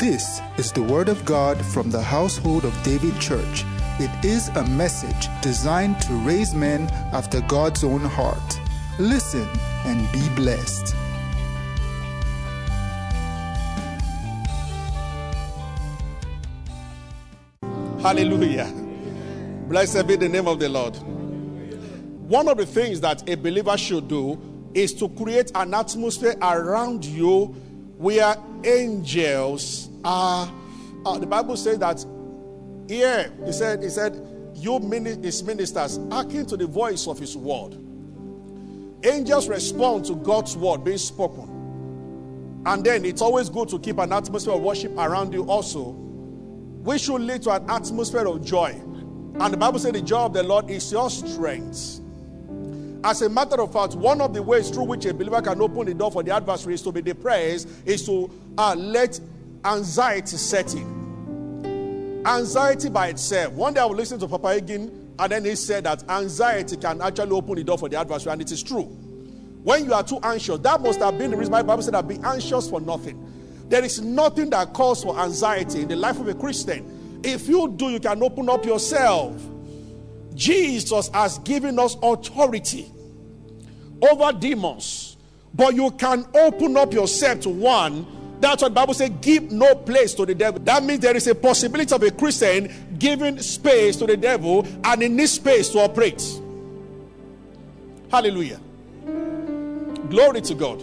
This is the Word of God from the household of David Church. It is a message designed to raise men after God's own heart. Listen and be blessed. Hallelujah. Blessed be the name of the Lord. One of the things that a believer should do is to create an atmosphere around you where angels are. Uh, the Bible says that here, he said, he said, you his ministers hearken to the voice of his word. Angels respond to God's word being spoken. And then it's always good to keep an atmosphere of worship around you also. We should lead to an atmosphere of joy. And the Bible says the joy of the Lord is your strength. As a matter of fact, one of the ways through which a believer can open the door for the adversary is to be depressed, is to uh, let anxiety set in. Anxiety by itself. One day I was listening to Papa Egin, and then he said that anxiety can actually open the door for the adversary, and it is true. When you are too anxious, that must have been the reason why Bible said that be anxious for nothing. There is nothing that calls for anxiety in the life of a Christian. If you do, you can open up yourself. Jesus has given us authority over demons, but you can open up yourself to one. That's what the Bible says give no place to the devil. That means there is a possibility of a Christian giving space to the devil and in this space to operate. Hallelujah. Glory to God.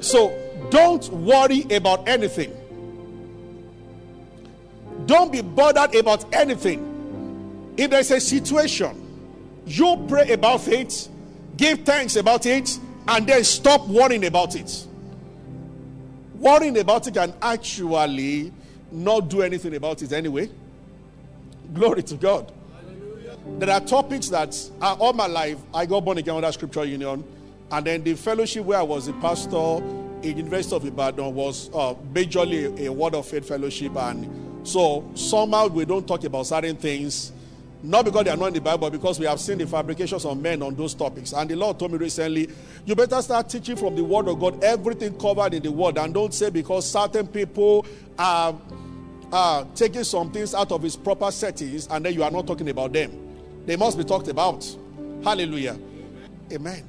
So don't worry about anything. Don't be bothered about anything. If there's a situation, you pray about it, give thanks about it, and then stop worrying about it. Worrying about it can actually not do anything about it anyway. Glory to God. There are topics that are all my life. I got born again under Scripture Union, and then the fellowship where I was a pastor in University of Ibadan was uh, majorly a, a word of faith fellowship, and so somehow we don't talk about certain things, not because they are not in the Bible, because we have seen the fabrications of men on those topics. And the Lord told me recently, you better start teaching from the Word of God, everything covered in the Word, and don't say because certain people are, are taking some things out of its proper settings, and then you are not talking about them. They must be talked about. Hallelujah. Amen.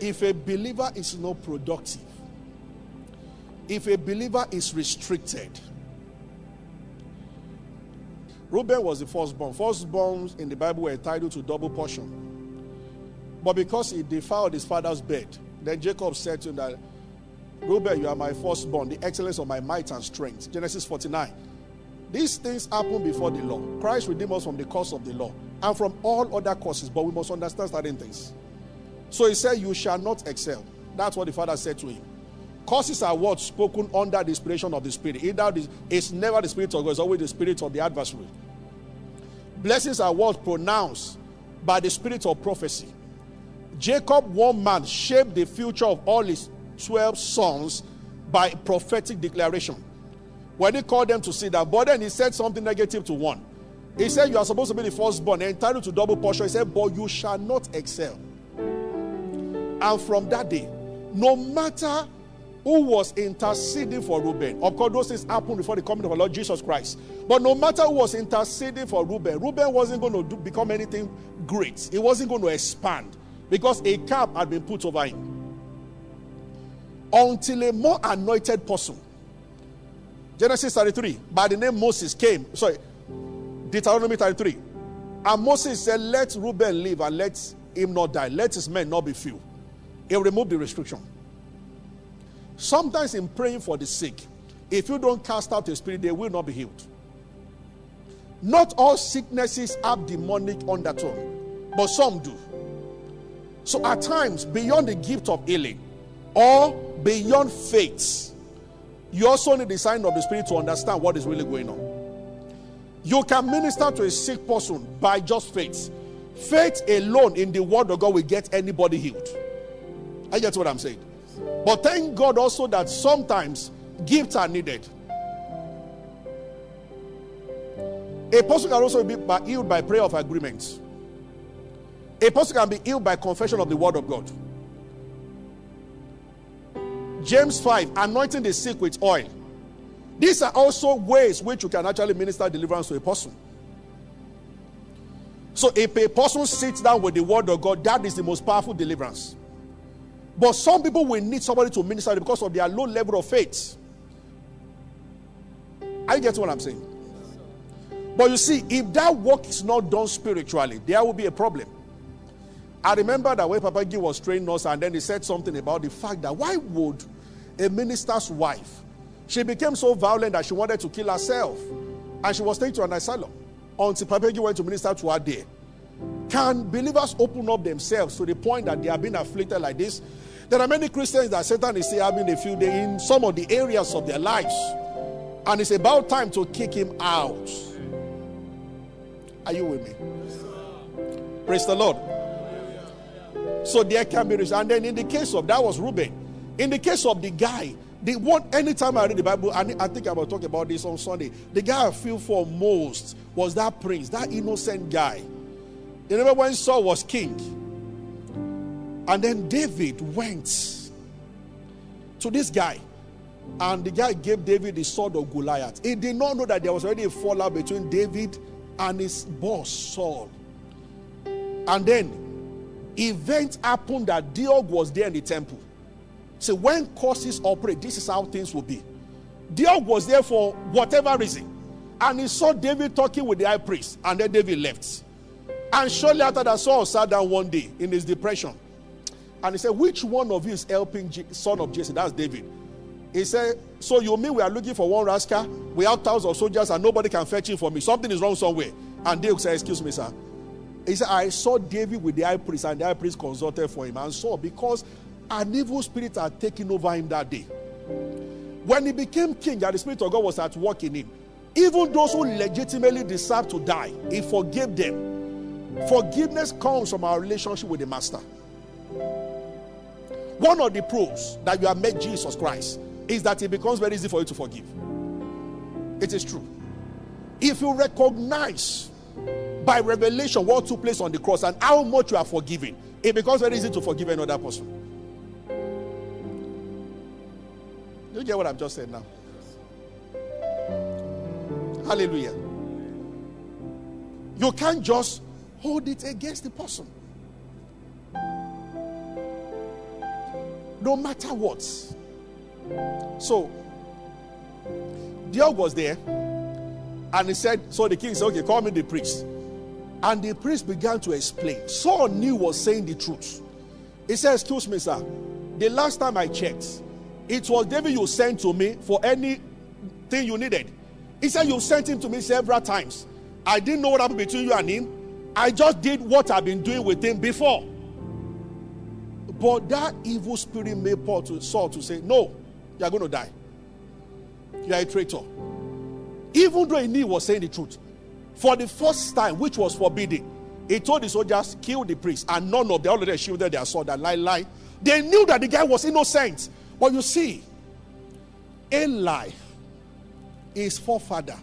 If a believer is not productive, if a believer is restricted, Reuben was the firstborn. Firstborns in the Bible were entitled to double portion. But because he defiled his father's bed, then Jacob said to him that, Reuben, you are my firstborn, the excellence of my might and strength. Genesis 49. These things happen before the law. Christ redeemed us from the curse of the law and from all other curses, but we must understand certain things. So he said, You shall not excel. That's what the father said to him. Curses are words spoken under the inspiration of the Spirit. Either the, it's never the Spirit of God, it's always the Spirit of the adversary. Blessings are words pronounced by the Spirit of prophecy. Jacob, one man, shaped the future of all his 12 sons by prophetic declaration. When he called them to down, but then he said something negative to one. He said, You are supposed to be the firstborn, entitled to double portion. He said, But you shall not excel. And from that day, no matter who was interceding for Reuben. Of course, those things happened before the coming of our Lord Jesus Christ. But no matter who was interceding for Reuben, Reuben wasn't going to do, become anything great. He wasn't going to expand because a cap had been put over him. Until a more anointed person, Genesis 33, by the name Moses came. Sorry, Deuteronomy 33. And Moses said, Let Reuben live and let him not die. Let his men not be few. He removed the restriction. Sometimes in praying for the sick, if you don't cast out the spirit, they will not be healed. Not all sicknesses have demonic undertone, but some do. So at times, beyond the gift of healing or beyond faith, you also need the sign of the spirit to understand what is really going on. You can minister to a sick person by just faith. Faith alone in the word of God will get anybody healed. I get what I'm saying. But thank God also that sometimes gifts are needed. A person can also be healed by prayer of agreement. A person can be healed by confession of the word of God. James 5 anointing the sick with oil. These are also ways which you can actually minister deliverance to a person. So if a person sits down with the word of God, that is the most powerful deliverance. But some people will need somebody to minister because of their low level of faith. I get what I'm saying. But you see, if that work is not done spiritually, there will be a problem. I remember that when Papa G was training us, and then he said something about the fact that why would a minister's wife, she became so violent that she wanted to kill herself, and she was taken to an asylum until Papa G went to minister to her there. Can believers open up themselves to the point that they are being afflicted like this? There are many Christians that Satan is still having a few days in some of the areas of their lives. And it's about time to kick him out. Are you with me? Praise the Lord. So there can be reason. And then in the case of that was Reuben. In the case of the guy, the one anytime I read the Bible, and I think I will talk about this on Sunday. The guy I feel for most was that prince, that innocent guy. You remember when Saul was king? And then David went to this guy. And the guy gave David the sword of Goliath. He did not know that there was already a fallout between David and his boss, Saul. And then events happened that Doeg was there in the temple. So when causes operate, this is how things will be. Doeg was there for whatever reason. And he saw David talking with the high priest. And then David left. And shortly after that, Saul sat down one day in his depression. And he said, Which one of you is helping J- son of Jesse? That's David. He said, So you mean we are looking for one rascal? We have thousands of soldiers and nobody can fetch him for me. Something is wrong somewhere. And David said, Excuse me, sir. He said, I saw David with the high priest, and the high priest consulted for him and saw because an evil spirit had taken over him that day. When he became king, and the Spirit of God was at work in him, even those who legitimately deserve to die, he forgave them Forgiveness comes from our relationship with the Master. One of the proofs that you have met Jesus Christ is that it becomes very easy for you to forgive. It is true. If you recognize by revelation what took place on the cross and how much you are forgiven, it becomes very easy to forgive another person. You get what I'm just saying now? Hallelujah. You can't just hold it against the person. No matter what. So, Doeg was there, and he said, So the king said, Okay, call me the priest. And the priest began to explain. Saul knew was saying the truth. He said, Excuse me, sir. The last time I checked, it was David you sent to me for anything you needed. He said, You sent him to me several times. I didn't know what happened between you and him. I just did what I've been doing with him before. But that evil spirit made Paul to Saul to say, No, you are going to die. You are a traitor. Even though he knew he was saying the truth, for the first time, which was forbidden, he told the soldiers, kill the priest, and none of the already shielded their sword and lie, lie. They knew that the guy was innocent. But you see, Eli, his forefather,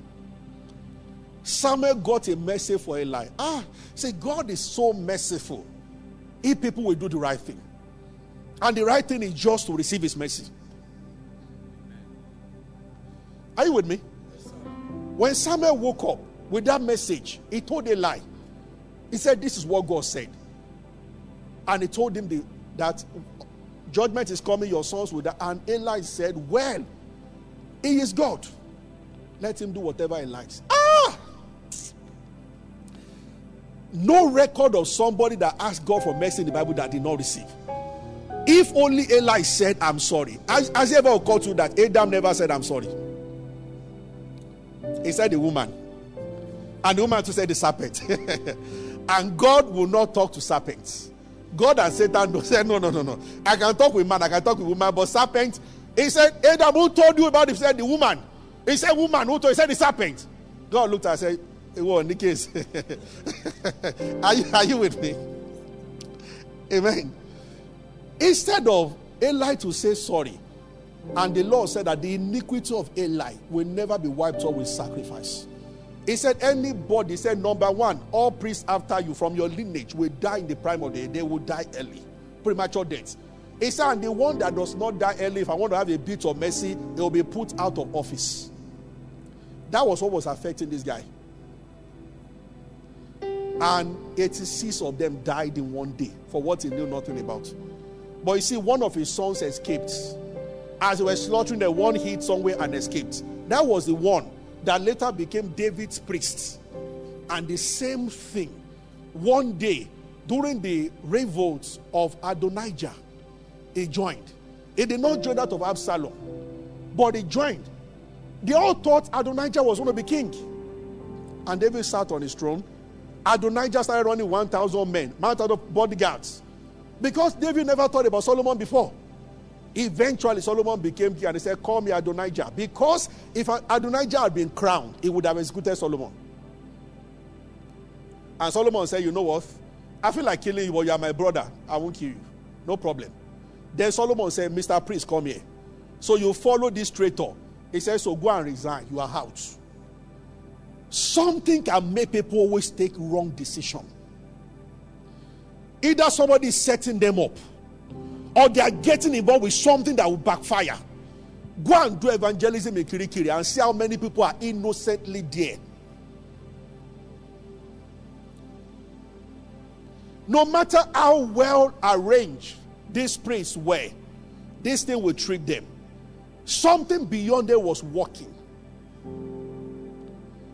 Samuel got a message for Eli. Ah, say God is so merciful. If people will do the right thing. And the right thing is just to receive his mercy. Are you with me? when Samuel woke up with that message, he told a lie. He said, This is what God said. And he told him the, that judgment is coming, your sons will die. And Eli said, Well, he is God. Let him do whatever he likes. Ah! no record of somebody that asked God for mercy in the Bible that did not receive. If only Eli said, I'm sorry. Has, has it ever occurred to you that Adam never said, I'm sorry? He said, the woman. And the woman too said, the serpent. and God will not talk to serpents. God and Satan said, no, no, no, no. I can talk with man, I can talk with woman, but serpent. He said, Adam, who told you about it? He said, the woman. He said, woman, who told you? He said, the serpent. God looked at and said, well, in the case. are, you, are you with me? Amen. Instead of Eli to say sorry, and the Lord said that the iniquity of Eli will never be wiped out with sacrifice. He said, anybody, said, number one, all priests after you from your lineage will die in the prime of the day. They will die early. Premature death. He said, and the one that does not die early, if I want to have a bit of mercy, they will be put out of office. That was what was affecting this guy. And 86 of them died in one day for what he knew nothing about. But you see, one of his sons escaped. As they were slaughtering, the one hid somewhere and escaped. That was the one that later became David's priest. And the same thing, one day during the revolts of Adonijah, he joined. He did not join that of Absalom, but he joined. They all thought Adonijah was going to be king. And David sat on his throne. Adonijah started running 1,000 men, mounted of bodyguards. Because David never thought about Solomon before. Eventually, Solomon became king and he said, Call me Adonijah. Because if Adonijah had been crowned, he would have executed Solomon. And Solomon said, You know what? I feel like killing you, but you are my brother. I won't kill you. No problem. Then Solomon said, Mr. Priest, come here. So you follow this traitor. He said, So go and resign. You are out. Something can make people always take wrong decision. Either somebody is setting them up or they are getting involved with something that will backfire. Go and do evangelism in Kirikiri and see how many people are innocently there. No matter how well arranged these priests were, this thing will trick them. Something beyond them was working.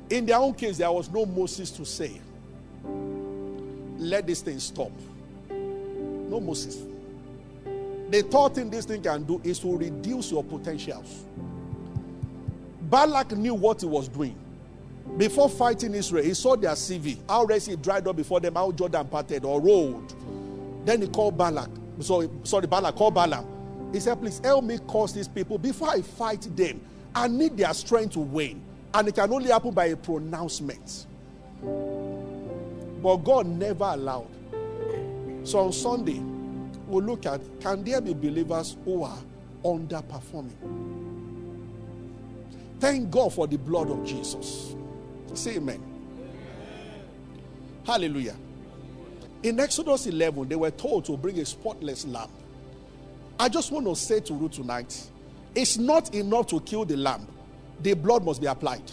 In their own case, there was no Moses to say, Let this thing stop. No Moses. The third thing this thing can do is to reduce your potentials. Balak knew what he was doing. Before fighting Israel, he saw their CV, how Red dried up before them, how Jordan parted or rolled. Then he called Balak. So, sorry, Balak called Balaam. He said, Please help me cause these people before I fight them. I need their strength to win. And it can only happen by a pronouncement. But God never allowed. So on Sunday, we'll look at can there be believers who are underperforming? Thank God for the blood of Jesus. Say amen. Hallelujah. In Exodus 11, they were told to bring a spotless lamb. I just want to say to you tonight it's not enough to kill the lamb, the blood must be applied.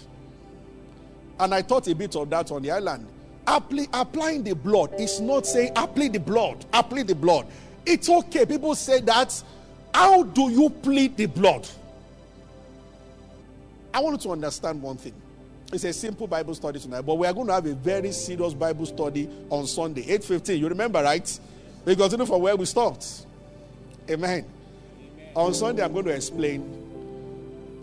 And I thought a bit of that on the island. Apply, applying the blood is not saying apply the blood, apply the blood. It's okay. People say that. How do you plead the blood? I want you to understand one thing. It's a simple Bible study tonight, but we are going to have a very serious Bible study on Sunday, 8:15. You remember, right? We continue from where we stopped. Amen. Amen. On Sunday, I'm going to explain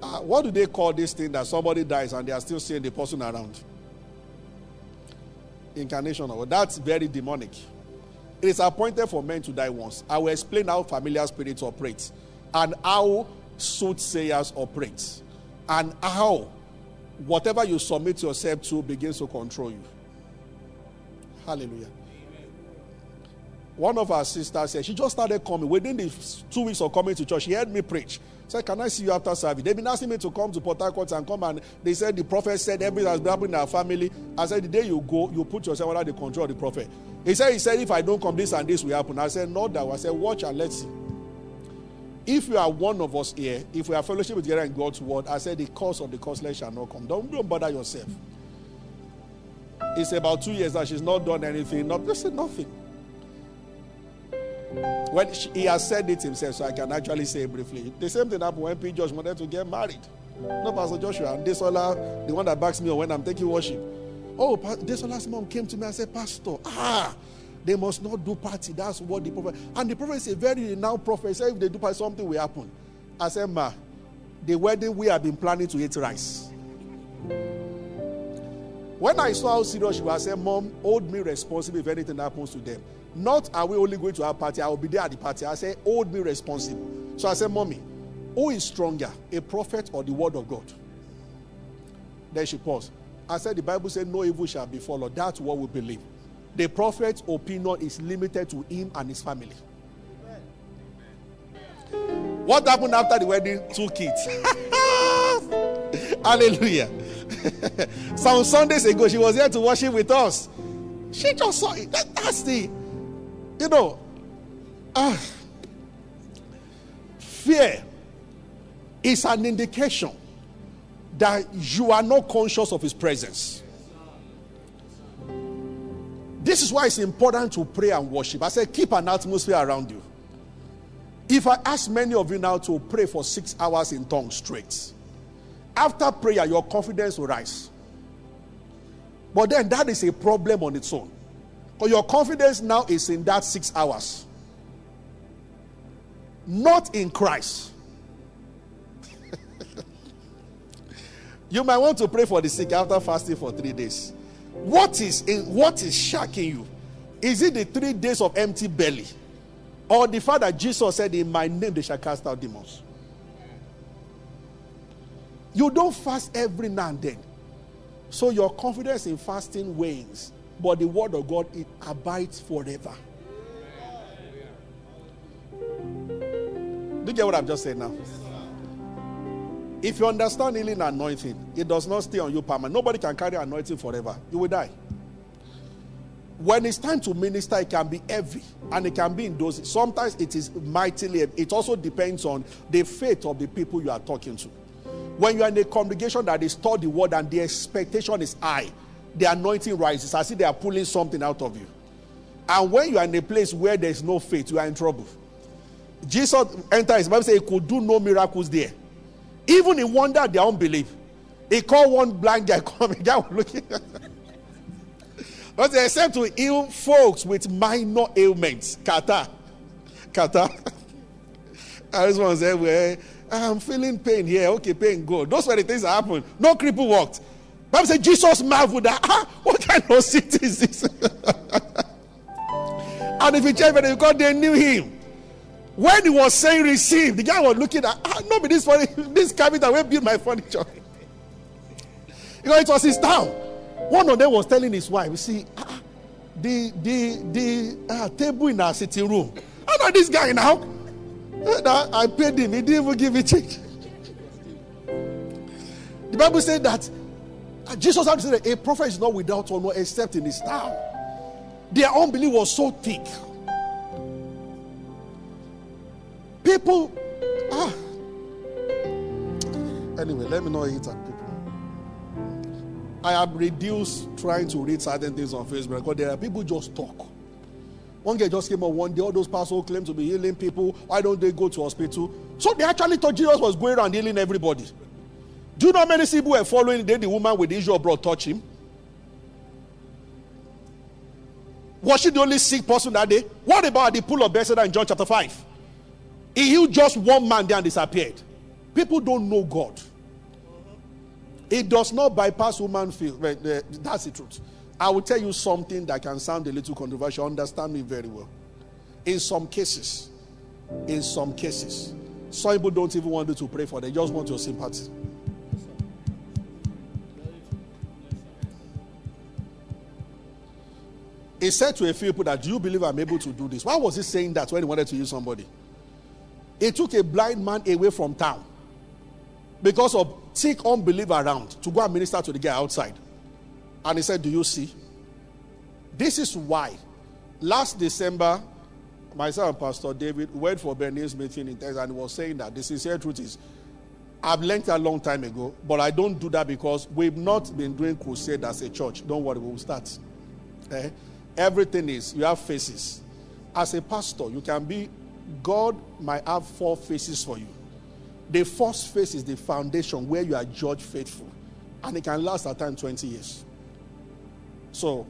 uh, what do they call this thing that somebody dies and they are still seeing the person around? Incarnation. Well, that's very demonic. It is appointed for men to die once. I will explain how familiar spirits operate and how soothsayers operate and how whatever you submit yourself to begins to control you. Hallelujah. One of our sisters said she just started coming within the two weeks of coming to church. She heard me preach. Said, Can I see you after service? They've been asking me to come to Port Harcourt and come and they said the prophet said everything has been happening in our family. I said, The day you go, you put yourself under the control of the prophet. He said, He said, if I don't come, this and this will happen. I said, Not that. I said, Watch and let's see. If you are one of us here, if we are fellowship together in God's word, I said the cause of the causeless shall not come. Don't, don't bother yourself. It's about two years that she's not done anything. Not just nothing. When she, he has said it himself, so I can actually say briefly. The same thing happened when P. Josh wanted to get married. No, Pastor Joshua and Desola, the one that backs me when I'm taking worship. Oh, Desola's mom came to me and said, Pastor, ah, they must not do party. That's what the prophet. And the prophet is a very renowned prophet. He said, if they do party, something will happen. I said, Ma, the wedding we have been planning to eat rice. When I saw how serious she was, I said, Mom, hold me responsible if anything happens to them. Not are we only going to have party, I will be there at the party. I said, hold me responsible. So I said, Mommy, who is stronger, a prophet or the word of God? Then she paused. I said, the Bible said, no evil shall befall us. That's what we believe. The prophet's opinion is limited to him and his family. What happened after the wedding? Two kids. Hallelujah. Some Sundays ago, she was here to worship with us. She just saw it. That, that's the you know, uh, fear is an indication that you are not conscious of his presence. This is why it's important to pray and worship. I said, keep an atmosphere around you. If I ask many of you now to pray for six hours in tongues straight, after prayer, your confidence will rise. But then that is a problem on its own. Because your confidence now is in that six hours, not in Christ. you might want to pray for the sick after fasting for three days. What is in, what is shocking you? Is it the three days of empty belly? Or the fact that Jesus said, In my name they shall cast out demons? You don't fast every now and then. So your confidence in fasting wanes. But the word of God it abides forever. Do you get what I've just said now? If you understand healing anointing, it does not stay on you permanent. Nobody can carry anointing forever. You will die. When it's time to minister, it can be heavy and it can be in doses. Sometimes it is mightily. It also depends on the faith of the people you are talking to. When you are in a congregation that is taught the word and the expectation is high, the anointing rises as if they are pulling something out of you. And when you are in a place where there is no faith, you are in trouble. Jesus entered his Bible he could do no miracles there. Even in wonder their unbelief. He called one blind guy coming. Guy was looking. but they said to heal folks with minor ailments. Kata. Kata. and this one said, Well, I'm feeling pain here. Okay, pain, go. Those were the things that happened. No cripple walked. Bible said Jesus marveled that, ah, what kind of city is this? and if you check it, because they knew him. When he was saying receive, the guy was looking at, ah, no, but this, funny, this cabinet will build my furniture. because it was his town. One of them was telling his wife, you see, ah, the, the, the uh, table in our sitting room. I know this guy now. I paid him, he didn't even give me change. The Bible said that uh, Jesus had that a prophet is not without honor except in his town. Their unbelief was so thick. People, ah. Anyway, let me not eat at people. I have reduced trying to read certain things on Facebook because there are people just talk. One guy just came up one day, all those pastors claim to be healing people. Why don't they go to hospital? So they actually thought Jesus was going around healing everybody. Do you know how many people were following the, the woman with the issue of blood touch him? Was she the only sick person that day? What about the pool of Bethesda in John chapter 5? He healed just one man there and disappeared. People don't know God. It does not bypass human feel. Eh, that's the truth. I will tell you something that can sound a little controversial. Understand me very well. In some cases, in some cases, some people don't even want you to pray for them, they just want your sympathy. He said to a few people that, Do you believe I'm able to do this? Why was he saying that when he wanted to use somebody? He took a blind man away from town because of thick unbelief around to go and minister to the guy outside. And he said, Do you see? This is why last December, myself and Pastor David went for Bernice meeting in Texas and was saying that the sincere truth is, I've learned a long time ago, but I don't do that because we've not been doing crusade as a church. Don't worry, we'll start. Eh? Everything is, you have faces. As a pastor, you can be, God might have four faces for you. The first face is the foundation where you are judged faithful, and it can last at time 20 years. So,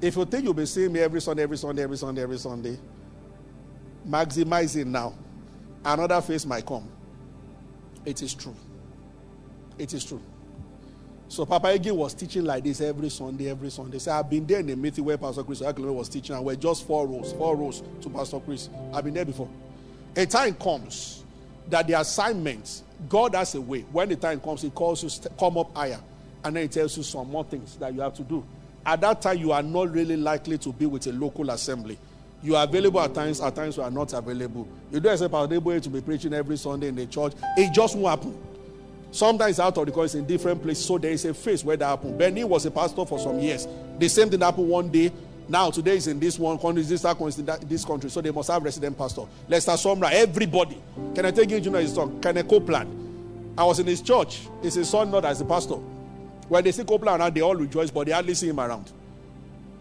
if you think you'll be seeing me every Sunday, every Sunday, every Sunday, every Sunday, maximize it now. Another face might come. It is true. It is true. So Papa Egi was teaching like this every Sunday, every Sunday. So I've been there in a meeting where Pastor Chris Oyakhilome was teaching, and we're just four rows, four rows to Pastor Chris. I've been there before. A time comes that the assignments, God has a way. When the time comes, He calls you to come up higher, and then He tells you some more things that you have to do. At that time, you are not really likely to be with a local assembly. You are available at times, at times you are not available. You don't expect Pastor Debo to be preaching every Sunday in the church. It just won't happen. Sometimes out of the course in different places. So there is a phase where that happened. Benny was a pastor for some years. The same thing happened one day. Now today is in this one country, this country, this country. So they must have resident pastor. Lester Sumrall, everybody. Can I take you to know his song? Kenneth Copeland? I was in his church. It's his son, not as a pastor. When they see Copeland around, they all rejoice, but they hardly see him around.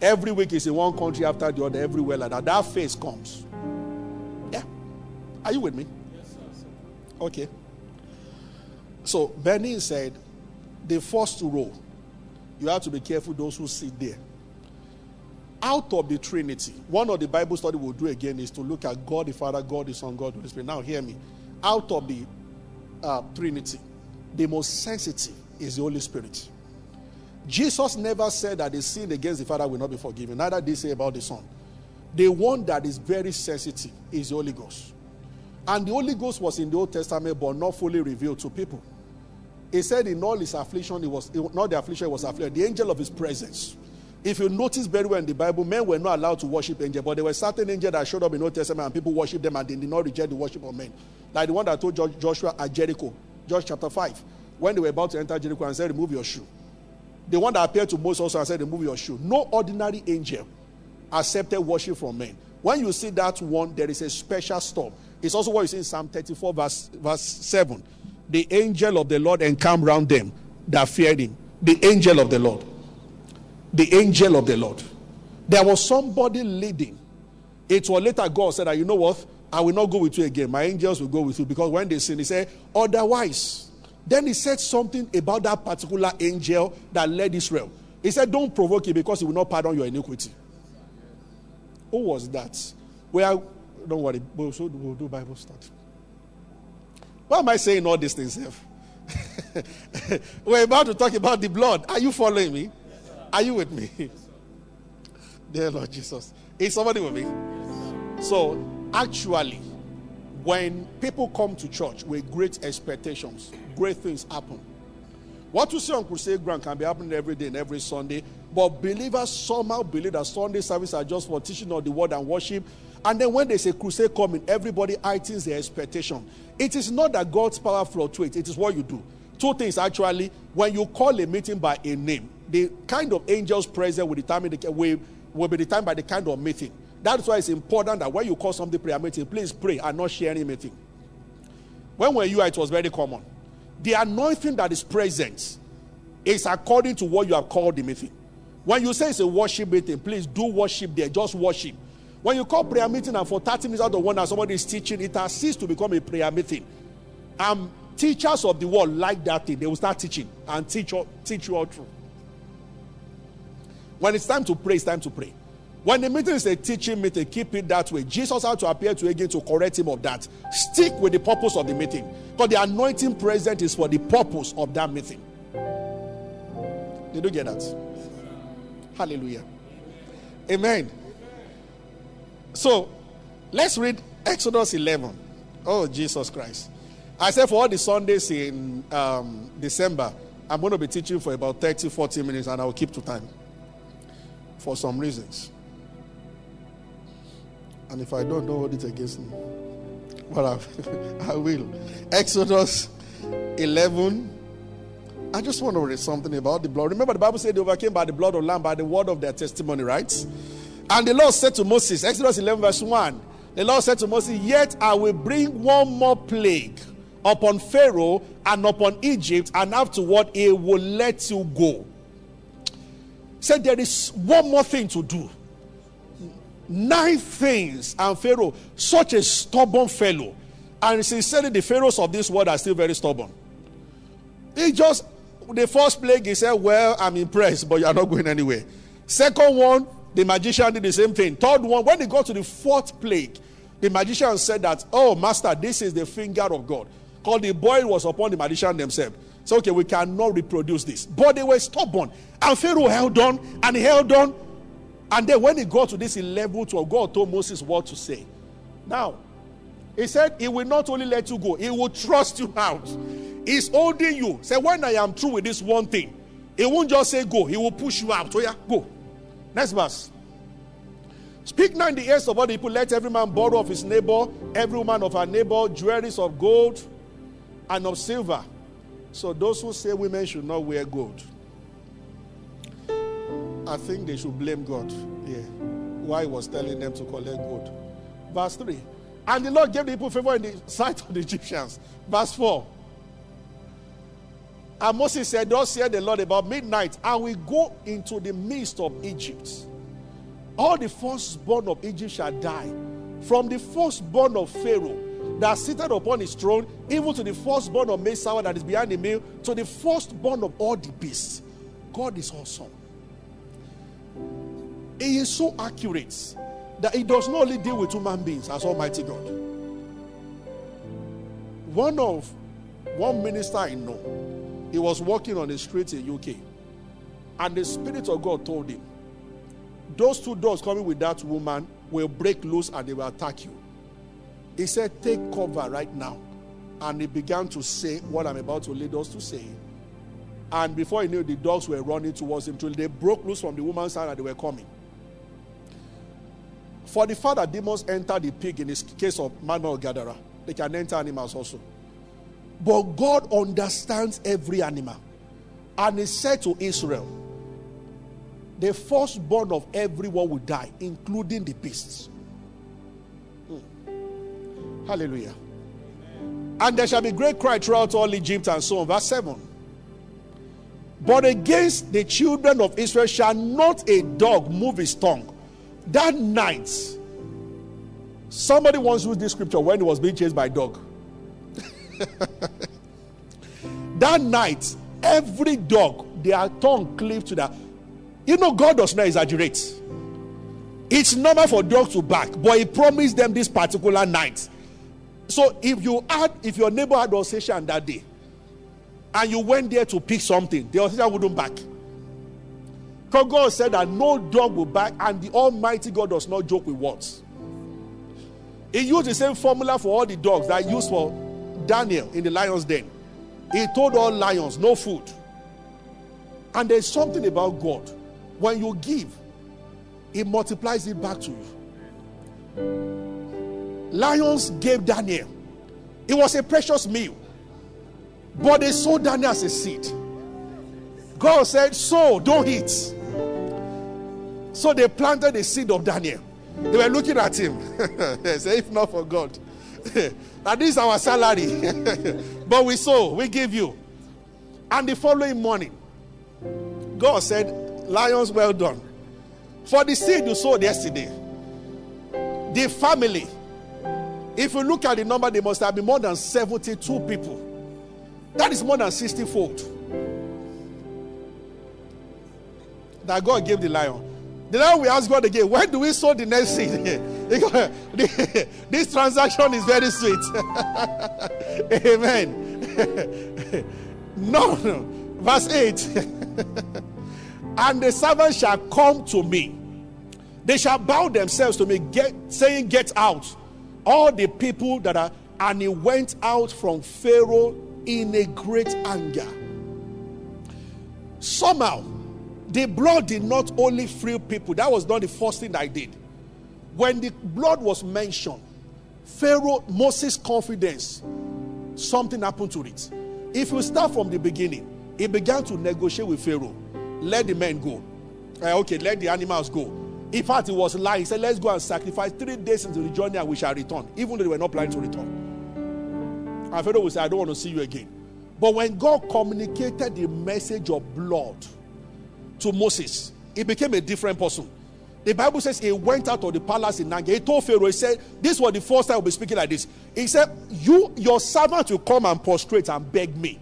Every week he's in one country after the other, everywhere like that. That face comes. Yeah. Are you with me? Yes, sir. Okay. So Benny said, the first row, you have to be careful those who sit there. Out of the Trinity, one of the Bible study we'll do again is to look at God the Father, God the Son, God the Holy Spirit. Now hear me. Out of the uh, Trinity, the most sensitive is the Holy Spirit. Jesus never said that the sin against the Father will not be forgiven. Neither did he say about the Son. The one that is very sensitive is the Holy Ghost. And the Holy Ghost was in the Old Testament, but not fully revealed to people. He said in all his affliction, it was not the affliction, it was affliction, the angel of his presence. If you notice very well in the Bible, men were not allowed to worship angels, but there were certain angels that showed up in the Old Testament and people worshiped them and they did not reject the worship of men. Like the one that told Joshua at Jericho, Joshua chapter 5, when they were about to enter Jericho and said, Remove your shoe. The one that appeared to Moses also and said, Remove your shoe. No ordinary angel accepted worship from men. When you see that one, there is a special storm. It's also what you see in Psalm 34, verse, verse 7. The angel of the Lord encamped round them that feared him. The angel of the Lord. The angel of the Lord. There was somebody leading. It was later God said that, you know what? I will not go with you again. My angels will go with you. Because when they sin, he said, otherwise. Then he said something about that particular angel that led Israel. He said, Don't provoke him because he will not pardon your iniquity. Who was that? Well, don't worry, we'll, we'll do Bible study. Why am I saying all these things? We're about to talk about the blood. Are you following me? Yes, Are you with me? Yes, Dear Lord Jesus. Is somebody with me? Yes, so, actually, when people come to church with great expectations, great things happen. What you see on crusade ground can be happening every day and every Sunday, but believers somehow believe that Sunday services are just for teaching of the word and worship. And then when there's a crusade coming, everybody heightens their expectation. It is not that God's power fluctuates, it is what you do. Two things actually. When you call a meeting by a name, the kind of angels present will determine the will, will be determined by the kind of meeting. That's why it's important that when you call something prayer meeting, please pray and not share any meeting. When we were you, it was very common. The anointing that is present is according to what you have called the meeting. When you say it's a worship meeting, please do worship there. Just worship. When you call prayer meeting and for 30 minutes out of one that somebody is teaching, it has ceased to become a prayer meeting. And teachers of the world like that thing. They will start teaching and teach, teach you all through. When it's time to pray, it's time to pray. When the meeting is a teaching meeting, keep it that way. Jesus had to appear to again to correct him of that. Stick with the purpose of the meeting. Because the anointing present is for the purpose of that meeting. Did you get that? Hallelujah. Amen. So let's read Exodus 11. Oh, Jesus Christ. I said for all the Sundays in um, December, I'm going to be teaching for about 30, 40 minutes and I'll keep to time for some reasons. And if I don't, don't hold it against me. But I, I will. Exodus 11. I just want to read something about the blood. Remember, the Bible said they overcame by the blood of lamb, by the word of their testimony, right? And the Lord said to Moses, Exodus 11, verse 1, the Lord said to Moses, Yet I will bring one more plague upon Pharaoh and upon Egypt, and afterward he will let you go. Said there is one more thing to do. Nine things, and Pharaoh, such a stubborn fellow. And sincerely, the pharaohs of this world are still very stubborn. He just, the first plague, he said, Well, I'm impressed, but you are not going anywhere. Second one, the magician did the same thing. Third one, when they got to the fourth plague, the magician said that, Oh, master, this is the finger of God. Because the boil was upon the magician themselves. So, okay, we cannot reproduce this. But they were stubborn. And Pharaoh held on and he held on. And then when he got to this level, to God told Moses what to say. Now, he said, He will not only let you go, He will trust you out. He's holding you. Say, when I am through with this one thing, He won't just say go, He will push you out. So, yeah, go. Next verse. Speak now in the ears of all the people. Let every man borrow of his neighbor, every woman of her neighbor, jewelries of gold and of silver. So those who say women should not wear gold, I think they should blame God. Yeah. Why he was telling them to collect gold. Verse 3. And the Lord gave the people favor in the sight of the Egyptians. Verse 4. And Moses said, Thus said the Lord about midnight, I will go into the midst of Egypt. All the firstborn of Egypt shall die. From the firstborn of Pharaoh that sitteth upon his throne, even to the firstborn of Messiah that is behind the mill, to the firstborn of all the beasts. God is awesome. He is so accurate that he does not only deal with human beings as Almighty God. One of one minister I know, he was walking on the street in UK, and the Spirit of God told him, Those two dogs coming with that woman will break loose and they will attack you. He said, Take cover right now. And he began to say what I'm about to lead us to say. And before he knew, the dogs were running towards him till they broke loose from the woman's side and they were coming. For the fact that demons enter the pig in this case of Manuel Gadara, they can enter animals also. But God understands every animal. And he said to Israel, the firstborn of everyone will die, including the beasts. Hmm. Hallelujah. And there shall be great cry throughout all Egypt and so on. Verse 7. But against the children of Israel shall not a dog move his tongue. That night, somebody once used this scripture when he was being chased by a dog. that night, every dog, their tongue cleaved to that. You know, God does not exaggerate. It's normal for dogs to bark, but He promised them this particular night. So if you had, if your neighbor had Alsatian that day, and you went there to pick something, the Alsatian wouldn't bark. Because God said that no dog will bark, and the Almighty God does not joke with words. He used the same formula for all the dogs that used for Daniel in the lion's den. He told all lions, no food. And there's something about God. When you give, He multiplies it back to you. Lions gave Daniel. It was a precious meal. But they sold Daniel as a seed. God said, So don't eat. So they planted the seed of Daniel. They were looking at him. they said, If not for God. this is our salary. but we sow, we give you. And the following morning, God said, Lions, well done. For the seed you sowed yesterday, the family, if you look at the number, there must have been more than 72 people. That is more than 60 fold. That God gave the lion. The lion we ask God again, when do we sow the next seed? this transaction is very sweet. Amen. no, no. Verse 8. and the servant shall come to me. They shall bow themselves to me, get, saying, Get out. All the people that are, and he went out from Pharaoh in a great anger. Somehow, the blood did not only free people, that was not the first thing I did. When the blood was mentioned, Pharaoh, Moses' confidence, something happened to it. If you start from the beginning, he began to negotiate with Pharaoh. Let the men go. Uh, okay, let the animals go. In fact, he was lying. He said, Let's go and sacrifice three days into the journey and we shall return. Even though they were not planning to return. And Pharaoh will say, I don't want to see you again. But when God communicated the message of blood to Moses, he became a different person. The Bible says he went out of the palace in Nanga. He told Pharaoh, he said, This was the first time I'll be speaking like this. He said, You, your servant will come and prostrate and beg me.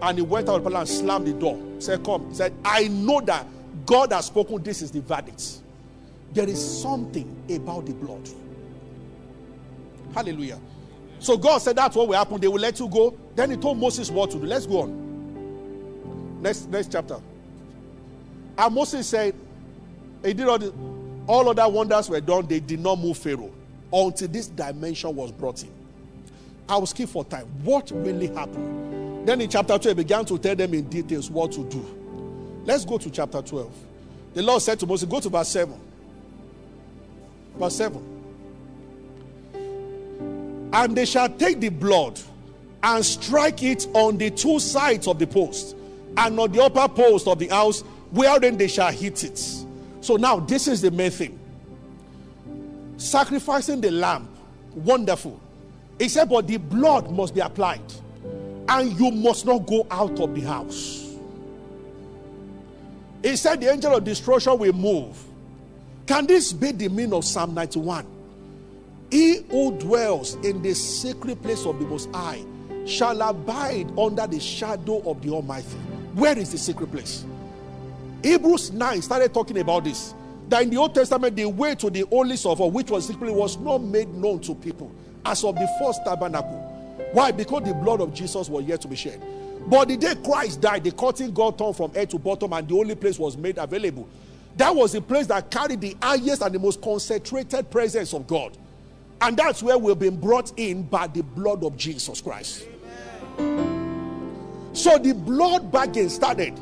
And he went out of the palace and slammed the door. He said, Come. He said, I know that God has spoken. This is the verdict. There is something about the blood. Hallelujah. So God said that's what will happen. They will let you go. Then he told Moses what to do. Let's go on. Next, next chapter. And Moses said, He did all the all other wonders were done, they did not move Pharaoh until this dimension was brought in. I will skip for time. What really happened? Then in chapter 12, he began to tell them in details what to do. Let's go to chapter 12. The Lord said to Moses, Go to verse 7. Verse 7. And they shall take the blood and strike it on the two sides of the post and on the upper post of the house, wherein they shall hit it. So now this is the main thing. Sacrificing the lamb, wonderful. He said, but the blood must be applied. and you must not go out of the house. He said the angel of destruction will move. Can this be the meaning of Psalm 91? He who dwells in the secret place of the Most High shall abide under the shadow of the Almighty. Where is the secret place? Hebrews 9 started talking about this. That in the Old Testament, the way to the holiest of which was secretly, was not made known to people as of the first tabernacle. Why? Because the blood of Jesus was yet to be shed. But the day Christ died, the curtain got torn from head to bottom, and the only place was made available. That was the place that carried the highest and the most concentrated presence of God. And that's where we've been brought in by the blood of Jesus Christ. Amen. So the blood bargain started.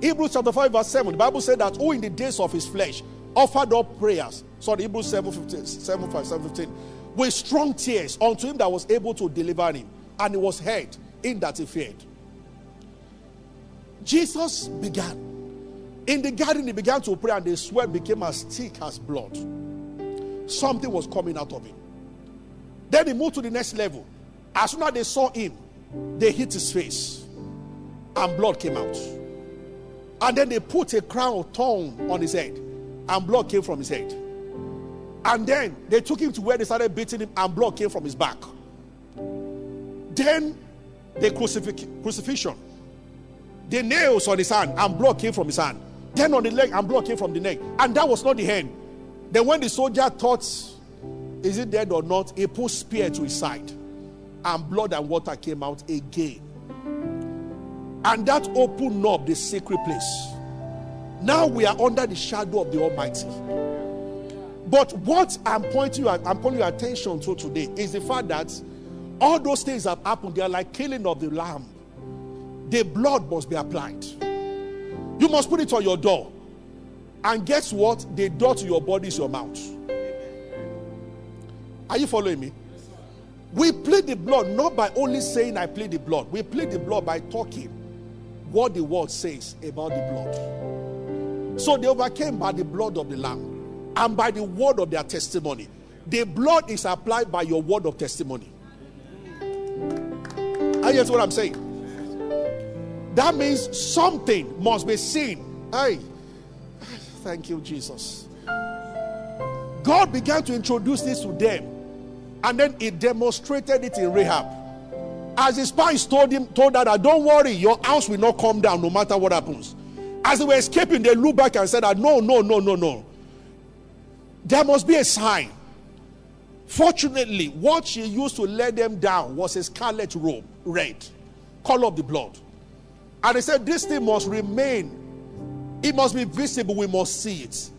Hebrews chapter 5, verse 7. The Bible said that who in the days of his flesh offered up prayers. Sorry, Hebrews 7, 15, 7, 5, 7 15, with strong tears unto him that was able to deliver him. And he was heard in that he feared. Jesus began. In the garden, he began to pray, and the sweat became as thick as blood. Something was coming out of him. Then he moved to the next level. As soon as they saw him, they hit his face, and blood came out. And then they put a crown of thorn on his head, and blood came from his head. And then they took him to where they started beating him, and blood came from his back. Then the crucif- crucifixion, the nails on his hand, and blood came from his hand. Then on the leg, and blood came from the neck. And that was not the end. Then when the soldier thought is it dead or not? He put spear to his side, and blood and water came out again. And that opened up the secret place. Now we are under the shadow of the Almighty. But what I'm pointing you, I'm calling your attention to today is the fact that all those things have happened. They are like killing of the lamb. The blood must be applied. You must put it on your door. And guess what? The door to your body is your mouth. Are you following me? We plead the blood not by only saying, I plead the blood. We plead the blood by talking what the word says about the blood. So they overcame by the blood of the Lamb and by the word of their testimony. The blood is applied by your word of testimony. Are you what I'm saying? That means something must be seen. Hey, thank you, Jesus. God began to introduce this to them and then he demonstrated it in Rahab. As his spies told him, told that don't worry, your house will not come down no matter what happens. As they were escaping, they looked back and said no, no, no, no, no. There must be a sign. Fortunately, what she used to let them down was a scarlet robe, red, color of the blood. And they said, This thing must remain. It must be visible. We must see it.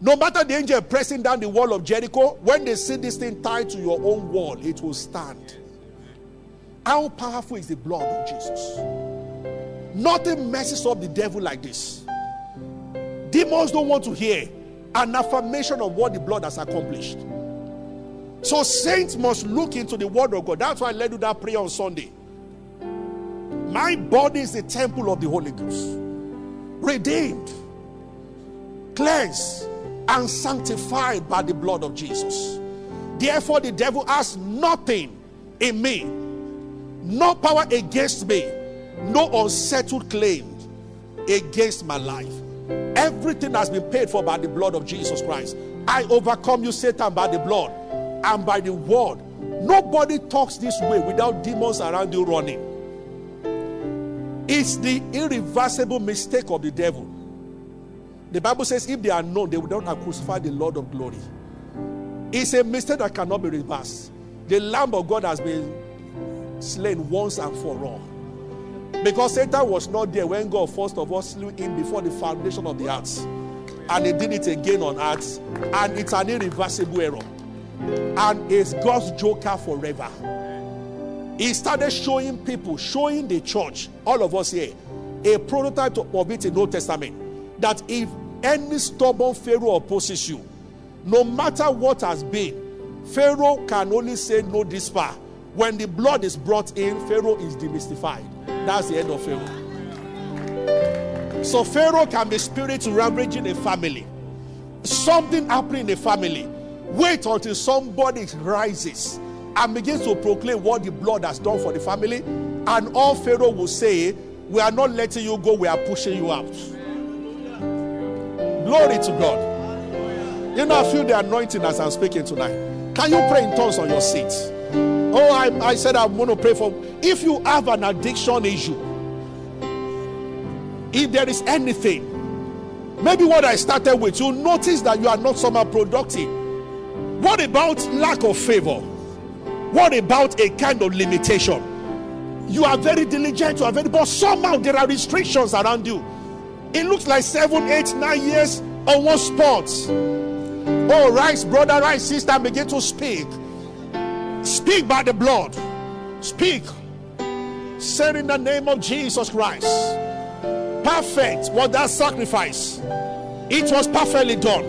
No matter the angel pressing down the wall of Jericho, when they see this thing tied to your own wall, it will stand. How powerful is the blood of Jesus? Nothing messes up the devil like this. Demons don't want to hear an affirmation of what the blood has accomplished. So saints must look into the word of God. That's why I led you that prayer on Sunday. My body is the temple of the Holy Ghost, redeemed, cleansed, and sanctified by the blood of Jesus. Therefore, the devil has nothing in me, no power against me, no unsettled claim against my life. Everything has been paid for by the blood of Jesus Christ. I overcome you, Satan, by the blood and by the word. Nobody talks this way without demons around you running. It's the irreversible mistake of the devil the Bible says, if they are known, they will not have crucified the Lord of glory. It's a mistake that cannot be reversed. The Lamb of God has been slain once and for all. Because Satan was not there when God first of all slew him before the foundation of the earth. And he did it again on earth. And it's an irreversible error. And it's God's joker forever. He started showing people, showing the church, all of us here, a prototype of it in the Old Testament that if any stubborn Pharaoh opposes you, no matter what has been, Pharaoh can only say no this far. When the blood is brought in, Pharaoh is demystified. That's the end of Pharaoh. So Pharaoh can be spirit rampaging a family. Something happening in a family. Wait until somebody rises and begins to proclaim what the blood has done for the family. And all Pharaoh will say, We are not letting you go, we are pushing you out. Glory to God. You know, I feel the anointing as I'm speaking tonight. Can you pray in tongues on your seat? Oh, I, I said I'm going to pray for. If you have an addiction issue, if there is anything, maybe what I started with, you notice that you are not somehow productive. What about lack of favor? What about a kind of limitation? You are very diligent, you are very, but somehow there are restrictions around you. It looks like seven, eight, nine years on one spot. Oh, rise, brother, rise, sister, begin to speak. Speak by the blood. Speak. Say in the name of Jesus Christ. Perfect was that sacrifice. It was perfectly done.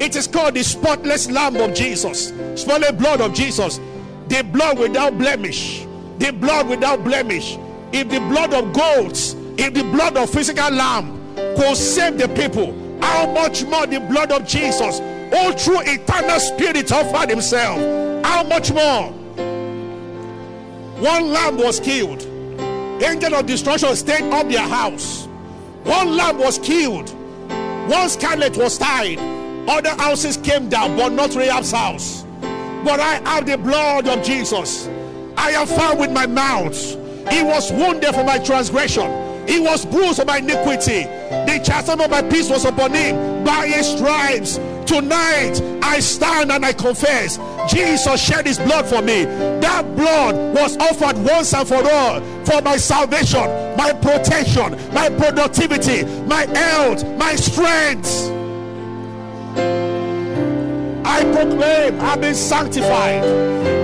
It is called the spotless lamb of Jesus. Spotless blood of Jesus the blood without blemish, the blood without blemish. If the blood of goats, if the blood of physical lamb could save the people, how much more the blood of Jesus, all through eternal spirit offered himself, how much more? One lamb was killed, angel of destruction stayed up their house. One lamb was killed, one scarlet was tied, other houses came down, but not Rahab's house but I have the blood of Jesus. I am found with my mouth. He was wounded for my transgression. He was bruised for my iniquity. The chastisement of my peace was upon him. By his stripes, tonight I stand and I confess Jesus shed his blood for me. That blood was offered once and for all for my salvation, my protection, my productivity, my health, my strength. I proclaim I've been sanctified,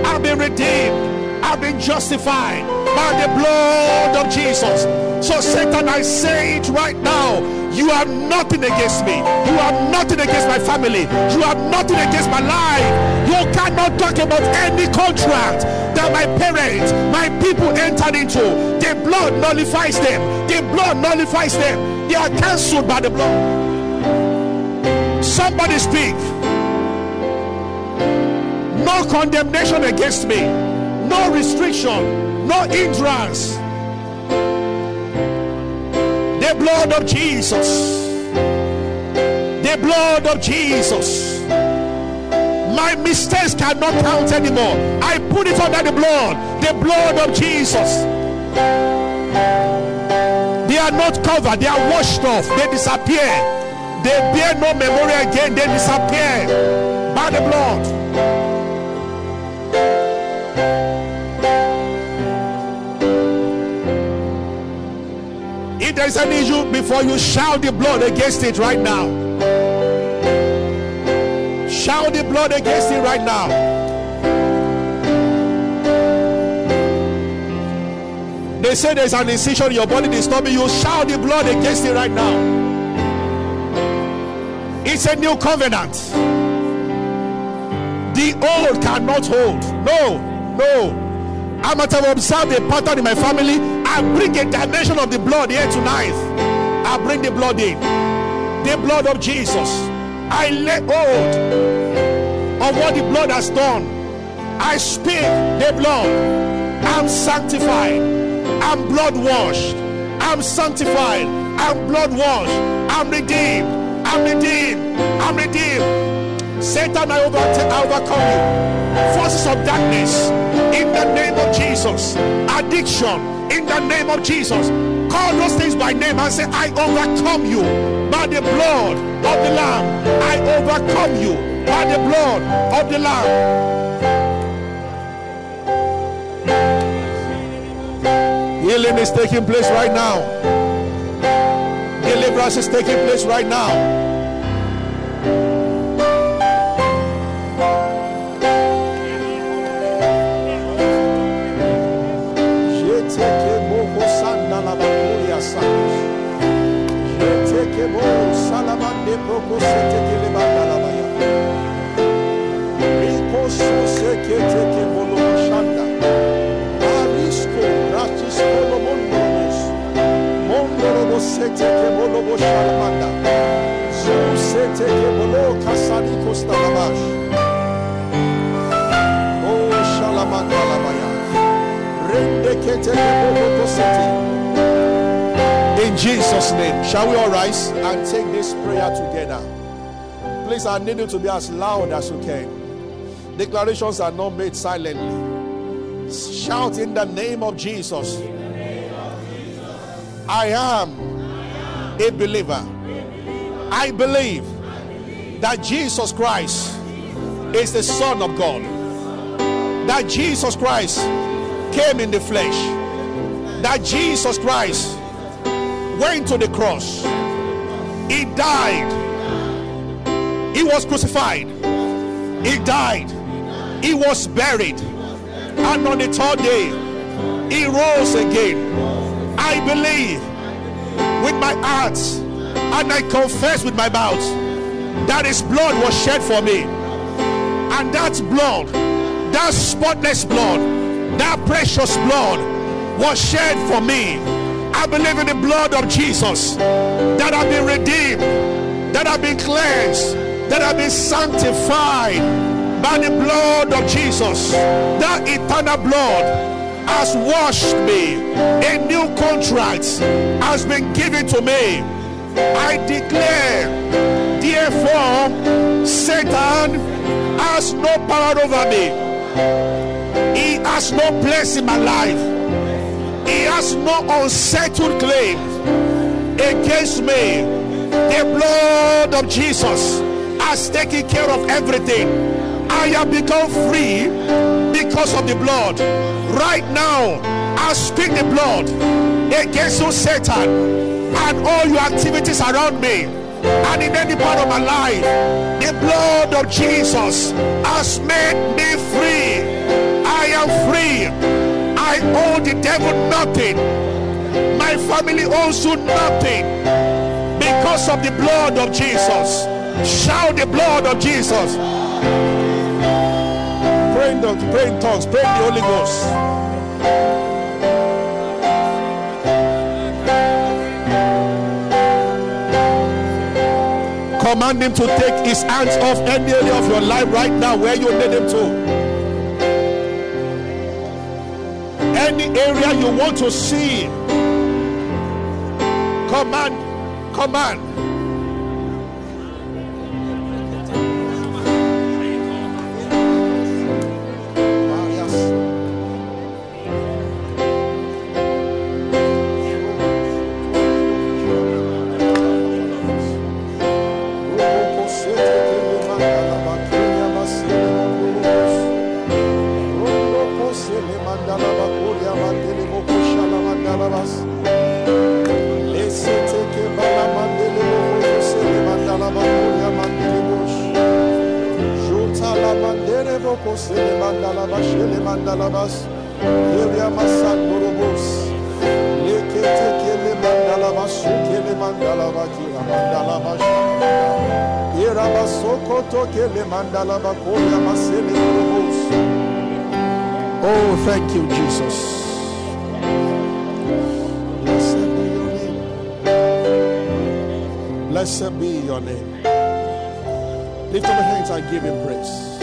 I've been redeemed, I've been justified by the blood of Jesus. So, Satan, I say it right now. You have nothing against me. You have nothing against my family. You have nothing against my life. You cannot talk about any contract that my parents, my people entered into. The blood nullifies them. The blood nullifies them. They are cancelled by the blood. Somebody speak. No condemnation against me, no restriction, no hindrance. The blood of Jesus, the blood of Jesus. My mistakes cannot count anymore. I put it under the blood, the blood of Jesus. They are not covered, they are washed off, they disappear. They bear no memory again, they disappear by the blood. There is an issue before you, shout the blood against it right now. Shout the blood against it right now. They say there's an incision in your body disturbing you. Shout the blood against it right now. It's a new covenant. The old cannot hold. No, no. I'm to observe a pattern in my family. I bring a dimension of the blood here tonight. I bring the blood in. The blood of Jesus. I lay hold of what the blood has done. I speak the blood. I'm sanctified. I'm blood washed. I'm sanctified. I'm blood washed. I'm redeemed. I'm redeemed. I'm redeemed. Satan, I, I overcome you. Forces of darkness in the name of Jesus. Addiction in the name of Jesus. Call those things by name and say, I overcome you by the blood of the Lamb. I overcome you by the blood of the Lamb. Healing is taking place right now. Deliverance is taking place right now. Proko sete kele bandala Jesus' name, shall we all rise and take this prayer together? Please, I need you to be as loud as you can. Declarations are not made silently. Shout in the name of Jesus. I am a believer. I believe that Jesus Christ is the Son of God. That Jesus Christ came in the flesh. That Jesus Christ went to the cross. He died. He was crucified. He died. He was buried. And on the third day, he rose again. I believe with my heart and I confess with my mouth that his blood was shed for me. And that blood, that spotless blood, that precious blood was shed for me. I believe in the blood of Jesus that I've been redeemed, that I've been cleansed, that I've been sanctified by the blood of Jesus. That eternal blood has washed me. A new contract has been given to me. I declare, therefore, Satan has no power over me. He has no place in my life. He has no unsettled claim against me. The blood of Jesus has taken care of everything. I have become free because of the blood. Right now, I speak the blood against you, Satan, and all your activities around me and in any part of my life. The blood of Jesus has made me free. I am free. I owe the devil nothing. My family owes you nothing because of the blood of Jesus. Shout the blood of Jesus. Pray in, tongues, pray in tongues, pray in the Holy Ghost. Command him to take his hands off any area of your life right now where you need him to. Any area you want to see. Command, command. Lift up your hands and give him praise.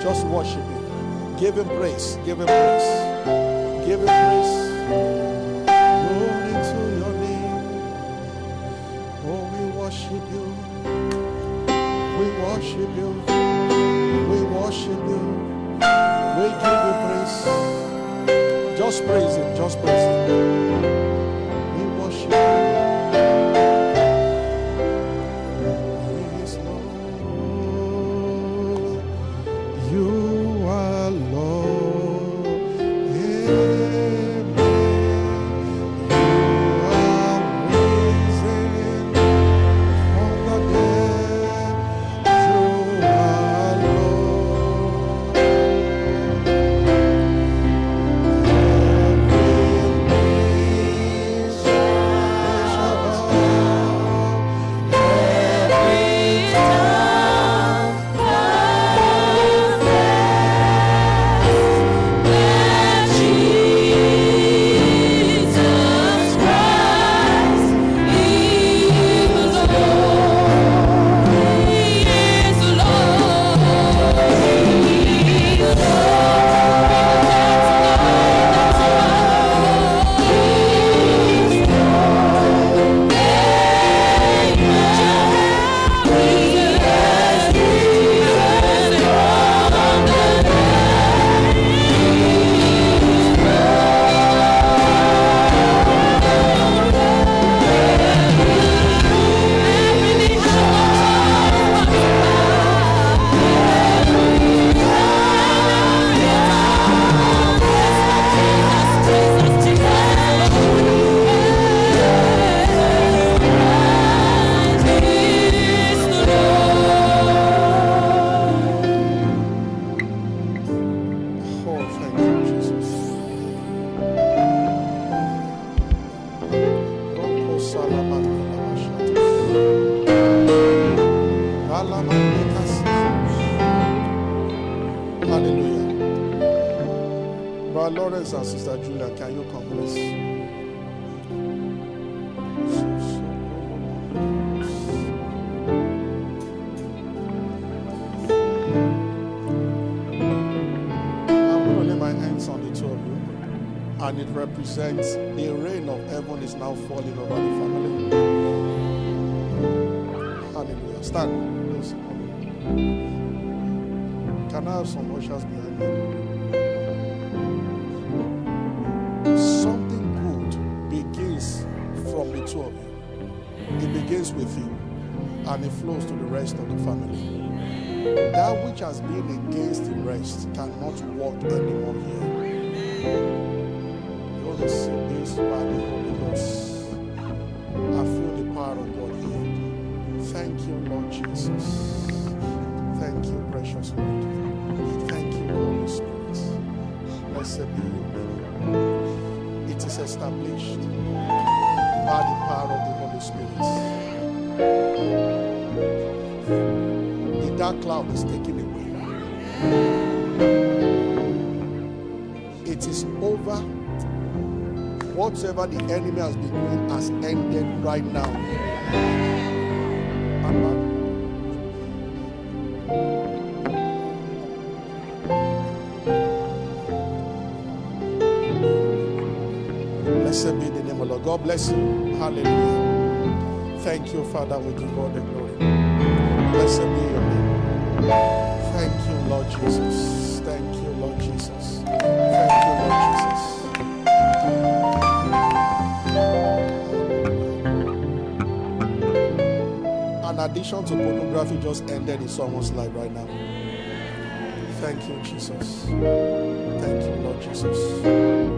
Just worship him. Give him praise. Give him praise. Give him praise. Hallelujah. Brother Lawrence and Sister Julia, can you come, please? and it represents the rain of heaven is now falling over the family. Hallelujah. Stand. Have some ushers behind me? Something good begins from the two of you. It begins with you and it flows to the rest of the family. That which has been against the rest cannot work anymore here receive this by the Holy Ghost. I feel the power of God here. Thank you, Lord Jesus. Thank you, precious Lord. It is established by the power of the Holy Spirit. The dark cloud is taken away. It is over whatever the enemy has been doing has ended right now. God bless you. Hallelujah. Thank you, Father. We give all the glory. Blessed be your name. Thank you, Lord Jesus. Thank you, Lord Jesus. Thank you, Lord Jesus. an addiction to pornography just ended in someone's life right now. Thank you, Jesus. Thank you, Lord Jesus.